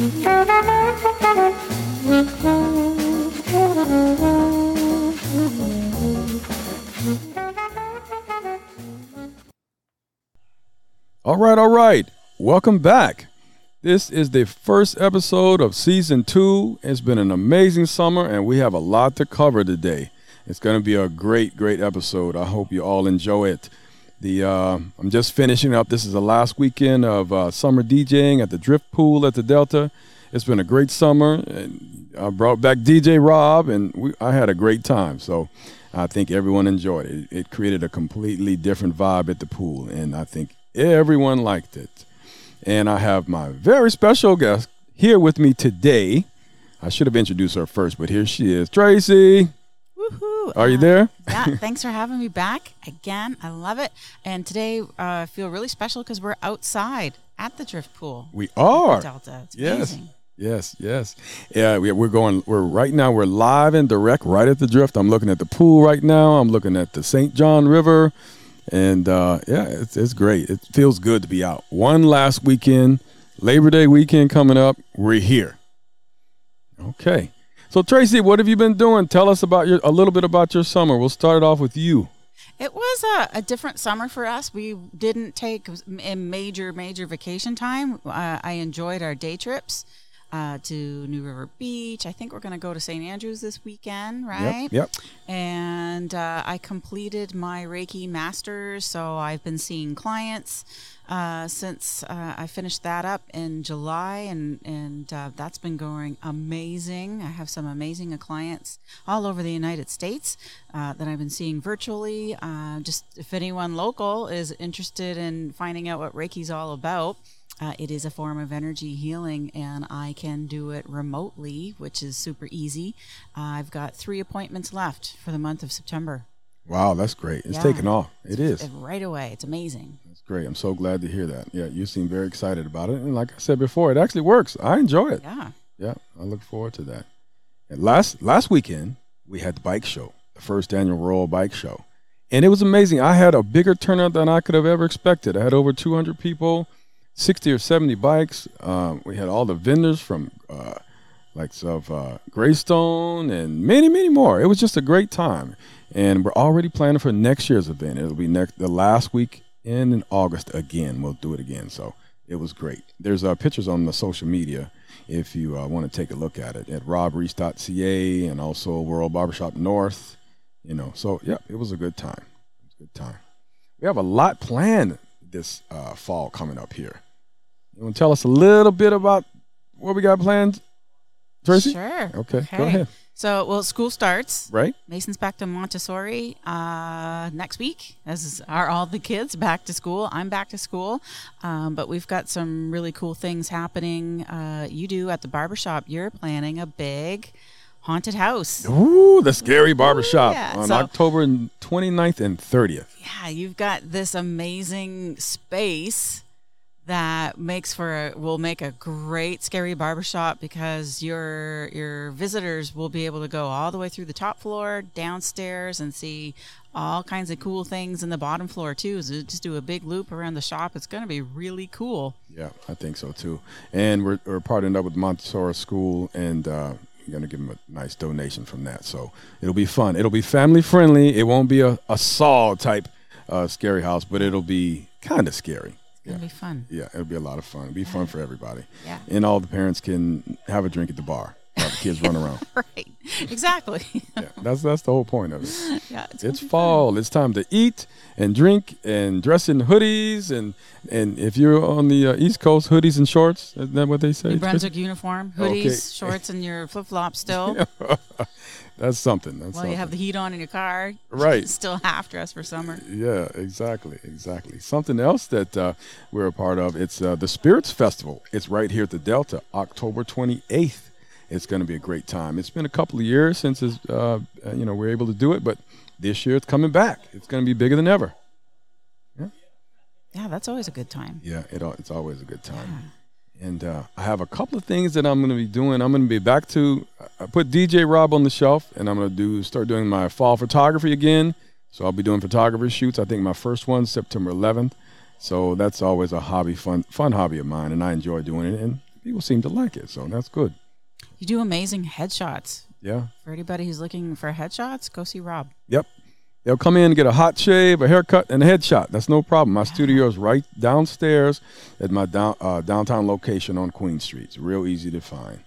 All right, all right. Welcome back. This is the first episode of season two. It's been an amazing summer, and we have a lot to cover today. It's going to be a great, great episode. I hope you all enjoy it. The uh, I'm just finishing up. This is the last weekend of uh, summer DJing at the Drift Pool at the Delta. It's been a great summer. And I brought back DJ Rob, and we, I had a great time. So I think everyone enjoyed it. It created a completely different vibe at the pool, and I think everyone liked it. And I have my very special guest here with me today. I should have introduced her first, but here she is, Tracy. Woohoo! Are you there? yeah, thanks for having me back again. I love it. And today uh, I feel really special because we're outside at the drift pool. We are. Delta. It's Yes. amazing. Yes, yes. Yeah, we, we're going. We're right now. We're live and direct, right at the drift. I'm looking at the pool right now. I'm looking at the St. John River, and uh, yeah, it's it's great. It feels good to be out. One last weekend, Labor Day weekend coming up. We're here. Okay. So Tracy, what have you been doing? Tell us about your a little bit about your summer. We'll start it off with you. It was a, a different summer for us. We didn't take a major, major vacation time. Uh, I enjoyed our day trips uh, to New River Beach. I think we're going to go to St. Andrews this weekend, right? Yep. Yep. and uh, I completed my Reiki Masters. So I've been seeing clients uh, since uh, I finished that up in July, and and uh, that's been going amazing. I have some amazing clients all over the United States uh, that I've been seeing virtually. Uh, just if anyone local is interested in finding out what Reiki's all about. Uh, it is a form of energy healing, and I can do it remotely, which is super easy. Uh, I've got three appointments left for the month of September. Wow, that's great. It's Yeah. taking off. It is. Right away. It's amazing. That's great. I'm so glad to hear that. Yeah, you seem very excited about it, and like I said before, it actually works. I enjoy it. Yeah. Yeah, I look forward to that. And last last weekend we had the bike show, the first annual Royal Bike Show, and it was amazing. I had a bigger turnout than I could have ever expected. I had over 200 people, 60 or 70 bikes. Um, we had all the vendors from uh, likes of uh, Greystone and many many more. It was just a great time, and we're already planning for next year's event. It'll be next the last week in, August again. We'll do it again. So it was great. There's uh, pictures on the social media if you uh, want to take a look at it at robreese.ca and also Royal Barbershop North. You know, so yeah, it was a good time. It was a good time. We have a lot planned this uh, fall coming up here. You want to tell us a little bit about what we got planned, Tracy? Sure. Okay, go ahead. So, well, school starts. Right? Mason's back to Montessori uh, next week, as are all the kids back to school. I'm back to school, um, but we've got some really cool things happening. Uh, you do at the barbershop. You're planning a big haunted house. Ooh, the Scary Barbershop yeah, on so- October 29th and 30th. Yeah, you've got this amazing space that makes for a, will make a great scary barbershop because your your visitors will be able to go all the way through the top floor downstairs and see all kinds of cool things in the bottom floor too so just do a big loop around the shop it's going to be really cool Yeah, I think so too. And we're, we're partnering up with Montessori School and uh, we're going to give them a nice donation from that. So it'll be fun. It'll be family friendly. It won't be a, a Saw type uh, scary house, but it'll be kind of scary. it's going to be fun Yeah, it'll be a lot of fun. It'll be fun for everybody. Yeah. And all the parents can have a drink at the bar while the kids run around. right exactly Yeah, that's that's the whole point of it. yeah it's, It's be fun. fall. It's time to eat and drink and dress in hoodies and and if you're on the uh, East Coast, hoodies and shorts. Isn't that what they say? New Brunswick uniform, hoodies, Okay. shorts, and your flip flops still. That's something. That's While you have the heat on in your car, Right. Still half dressed for summer. Yeah, exactly, exactly. Something else that uh, we're a part of. It's uh, the Spirits Festival. It's right here at the Delta, October 28th. It's going to be a great time. It's been a couple of years since it's, uh, uh, you know we're able to do it, but this year it's coming back. It's going to be bigger than ever. Yeah, yeah, that's always a good time. Yeah, it, it's always a good time. And uh, I have a couple of things that I'm going to be doing. I'm going to be back to I put DJ Rob on the shelf, and I'm going to do start doing my fall photography again. So I'll be doing photography shoots. I think my first one's September 11th. So that's always a hobby, fun fun hobby of mine, and I enjoy doing it. And people seem to like it, so that's good. You do amazing headshots. Yeah. For anybody who's looking for headshots, go see Rob. Yep. They'll come in get a hot shave, a haircut, and a headshot. That's no problem. My studio is right downstairs at my down, uh, downtown location on Queen Street. It's real easy to find.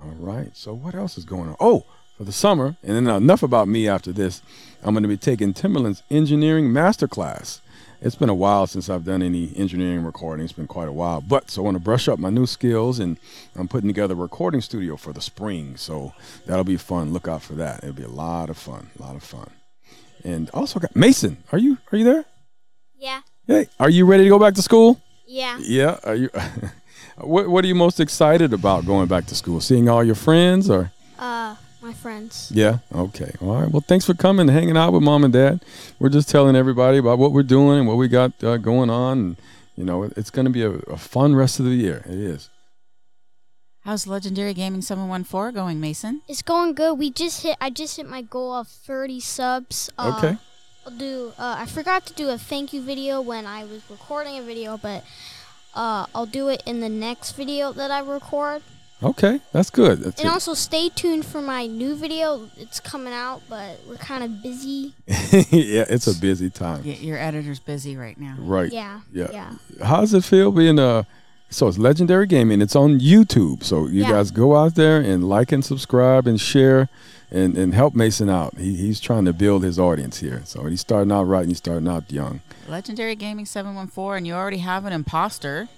All right. So what else is going on? Oh, for the summer, and then enough about me after this. I'm going to be taking Timbaland's engineering masterclass. It's been a while since I've done any engineering recording. It's been quite a while, but so I want to brush up my new skills, and I'm putting together a recording studio for the spring. So that'll be fun. Look out for that. It'll be a lot of fun. A lot of fun and also got Mason. Are you are you there? Yeah. Hey, are you ready to go back to school? Yeah. Yeah. Are you? what What are you most excited about going back to school? Seeing all your friends, or? Uh, my friends. Yeah. Okay. All right. Well, thanks for coming, hanging out with mom and dad. We're just telling everybody about what we're doing and what we got uh, going on. And, you know, it's going to be a, a fun rest of the year. It is. How's Legendary Gaming 714 going, Mason? It's going good. We just hit. I just hit my goal of 30 subs. Uh, Okay. I'll do. Uh, I forgot to do a thank you video when I was recording a video, but uh, I'll do it in the next video that I record. Okay. That's good. That's And it. also stay tuned for my new video. It's coming out, but we're kind of busy. yeah. It's a busy time. Y- your editor's busy right now. Right. Yeah. Yeah. Yeah. How does it feel being a so it's legendary gaming it's on youtube so you Yeah. guys go out there and like and subscribe and share and, and help mason out he, he's trying to build his audience here so he's starting out right and he's starting out young Legendary Gaming 714, and you already have an imposter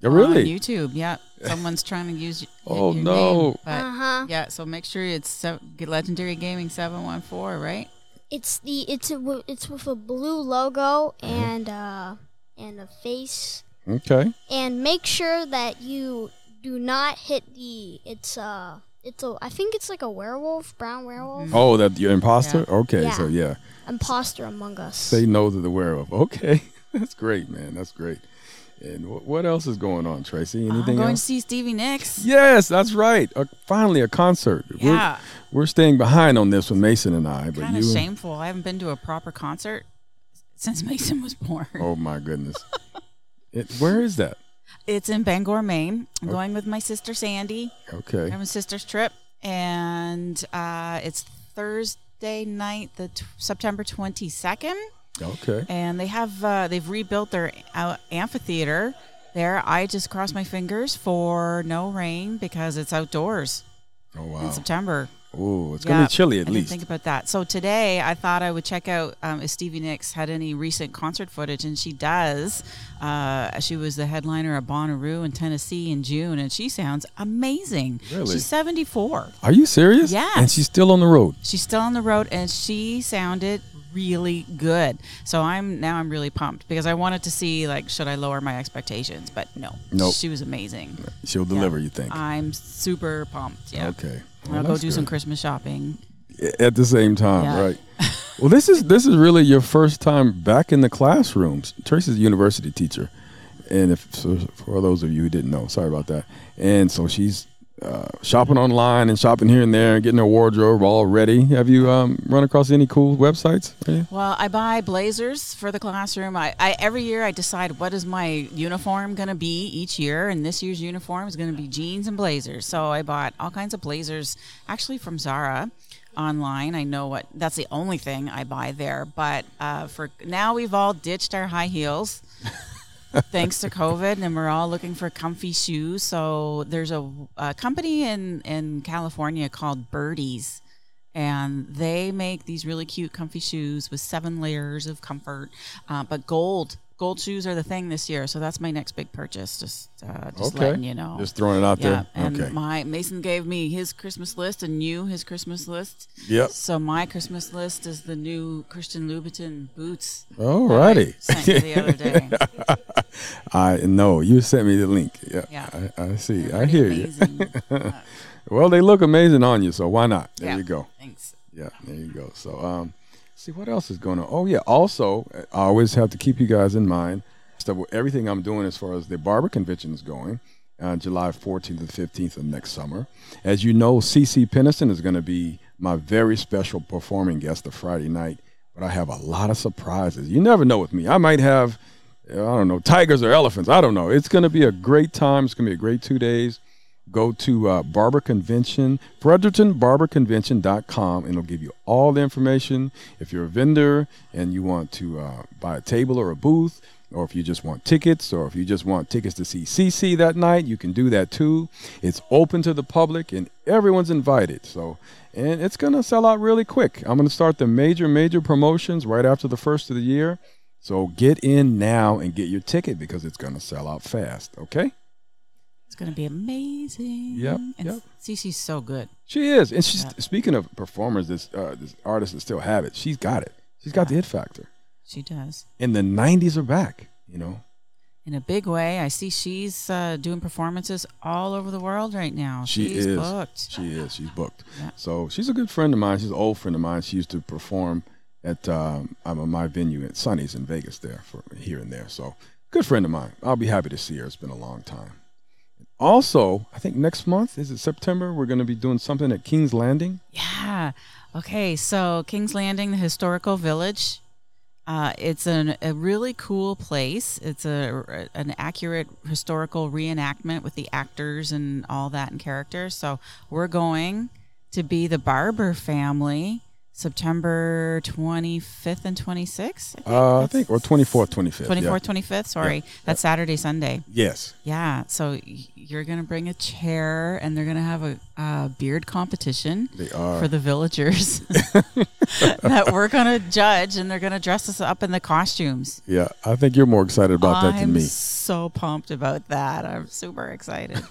yeah, on really YouTube. Yeah. Someone's trying to use y- Oh, your no. name, but Uh huh. yeah, so make sure it's se- Legendary Gaming 714, right? It's the it's a, it's with a blue logo Mm-hmm. and uh and a face. okay and make sure that you do not hit the it's uh it's a I think it's like a werewolf, brown werewolf, oh that you're imposter okay Yeah. so yeah imposter among us. say no to the werewolf okay that's great man that's great and wh- what else is going on tracy Anything? I'm going else to see Stevie Nicks. yes that's right uh, finally a concert we're, Yeah. we're staying behind on this with mason and i but Kind you of shameful. I haven't been to a proper concert since Mason was born. Oh my goodness. it, where is that? It's in Bangor, Maine. I'm going with my sister Sandy. Okay. Having a sister's trip, and uh, it's Thursday night, the t- September 22nd. Okay. and they have uh, they've rebuilt their uh, amphitheater there. I just cross my fingers for no rain because it's outdoors Oh wow! in. September. Oh, it's gonna be chilly at I didn't least. think about that. So today I thought I would check out um, if Stevie Nicks had any recent concert footage, and she does. Uh, she was the headliner at Bonnaroo in Tennessee in June, and she sounds amazing. Really? She's 74. Are you serious? Yeah. And she's still on the road. She's still on the road, and she sounded really good. So I'm now I'm really pumped because I wanted to see like should I lower my expectations, but no, Nope. she was amazing. She'll deliver. You think? I'm super pumped. Yeah. Okay. Well, I'll go do some. Christmas shopping. at the same time, Yeah. right? Well, this is this is really your first time back in the classrooms. Tracy's a university teacher, and if so for those of you who didn't know, sorry about that. And so she's uh, shopping online and shopping here and there and getting her wardrobe all ready. Have you um, run across any cool websites? Well, I buy blazers for the classroom. I, I every year I decide what is my uniform going to be each year, and this year's uniform is going to be jeans and blazers. So I bought all kinds of blazers, actually from Zara, online. I know what that's the only thing I buy there. But uh, for now, we've all ditched our high heels. Thanks to COVID, and we're all looking for comfy shoes. So there's a, a company in in California called Birdies, and they make these really cute, comfy shoes with seven layers of comfort. Uh, but gold, gold shoes are the thing this year. So that's my next big purchase. Just uh, just Okay. letting you know. Just throwing it out yeah, there. and okay. my Mason gave me his Christmas list and you his Christmas list. Yep. So my Christmas list is the new Christian Louboutin boots. All righty. Sent you the other day. I know you sent me the link. Yeah. Yeah. I, I see. I hear you. amazing. Uh, Well, they look amazing on you, so why not? There Yeah. you go. Thanks. Yeah, there you go. So, um, see what else is going on. Oh yeah, also I always have to keep you guys in mind. So everything I'm doing as far as the barber convention is going, uh, July 14th and 15th of next summer. As you know, CeCe Peniston is going to be my very special performing guest the Friday night. But I have a lot of surprises. You never know with me. I might have I don't know, tigers or elephants. I don't know. It's going to be a great time. It's going to be a great two days. Go to uh, Barber Convention, FrederictonBarberConvention.com, and it'll give you all the information. If you're a vendor and you want to uh, buy a table or a booth, or if you just want tickets, or if you just want tickets to see CeCe that night, you can do that too. It's open to the public, and everyone's invited. So, and it's going to sell out really quick. I'm going to start the major, major promotions right after the first of the year. So get in now and get your ticket because it's going to sell out fast. Okay. It's going to be amazing. Yep, And yep. CeCe's so good. She is, and she's Yeah. speaking of performers. This uh, this artist that still have it. She's got it. She's got the hit factor. She does. And the '90s are back. You know. In a big way. I see she's uh, doing performances all over the world right now. She she's is. booked. She is. She's booked. Yeah. So she's a good friend of mine. She's an old friend of mine. She used to perform at um, my venue at Sunny's in Vegas there for here and there. So good friend of mine. I'll be happy to see her. It's been a long time. Also, I think next month is it September? We're going to be doing something at King's Landing. Yeah. Okay. So King's Landing, the historical village. Uh, it's an, a really cool place. It's a an accurate historical reenactment with the actors and all that and characters. So we're going to be the Barber family, September 25th and 26th. I think, Uh, I think or 24th, 25th. 24th, yeah. 25th. Sorry, that's Saturday, Sunday. Yes. Yeah. So you're gonna bring a chair, and they're gonna have a, uh beard competition They are. for the villagers that we're gonna judge, and they're gonna dress us up in the costumes. Yeah, I think you're more excited about that than I'm me. so pumped about that. I'm super excited.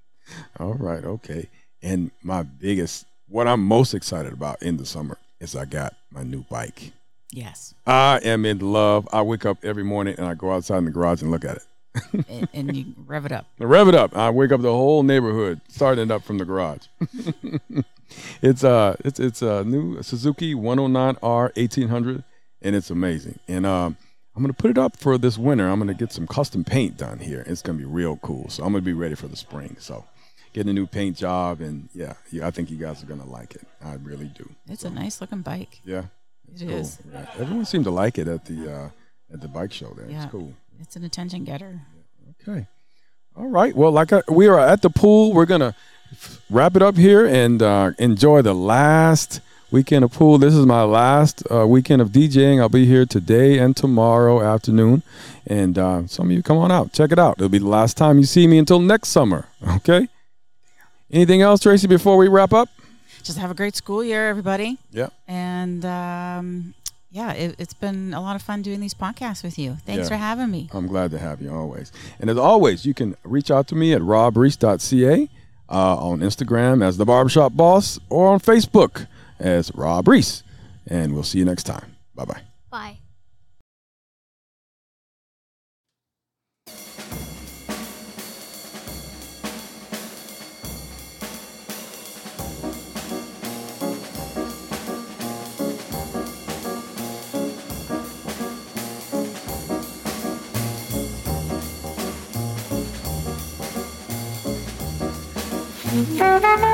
All right, okay. And my biggest, what I'm most excited about in the summer is I got my new bike. yes, I am in love. I wake up every morning and I go outside in the garage and look at it. and, and you rev it up. I rev it up. I wake up the whole neighborhood, starting it up from the garage. it's uh, it's it's a new Suzuki 109R 1800, and it's amazing. And um, I'm gonna put it up for this winter. I'm gonna get some custom paint done here. It's gonna be real cool. So I'm gonna be ready for the spring. So getting a new paint job, and yeah, I think you guys are gonna like it. I really do. It's a nice looking bike. Yeah, It it's is. Yeah. Everyone seemed to like it at the uh, at the bike show there. Yeah. It's cool. It's an attention getter. Okay. All right. Well, like I, we are at the pool, we're gonna wrap it up here and uh, enjoy the last weekend of pool. This is my last uh, weekend of DJing. I'll be here today and tomorrow afternoon, and uh, some of you come on out, check it out. It'll be the last time you see me until next summer. Okay. Anything else, Tracy? Before we wrap up? Just have a great school year, everybody. Yeah. And um, yeah, it, it's been a lot of fun doing these podcasts with you. Thanks Yeah. for having me. I'm glad to have you always. And as always, you can reach out to me at robreese.ca, uh, on Instagram as the Barbershop Boss, or on Facebook as Rob Reese. And we'll see you next time. Bye bye bye. うん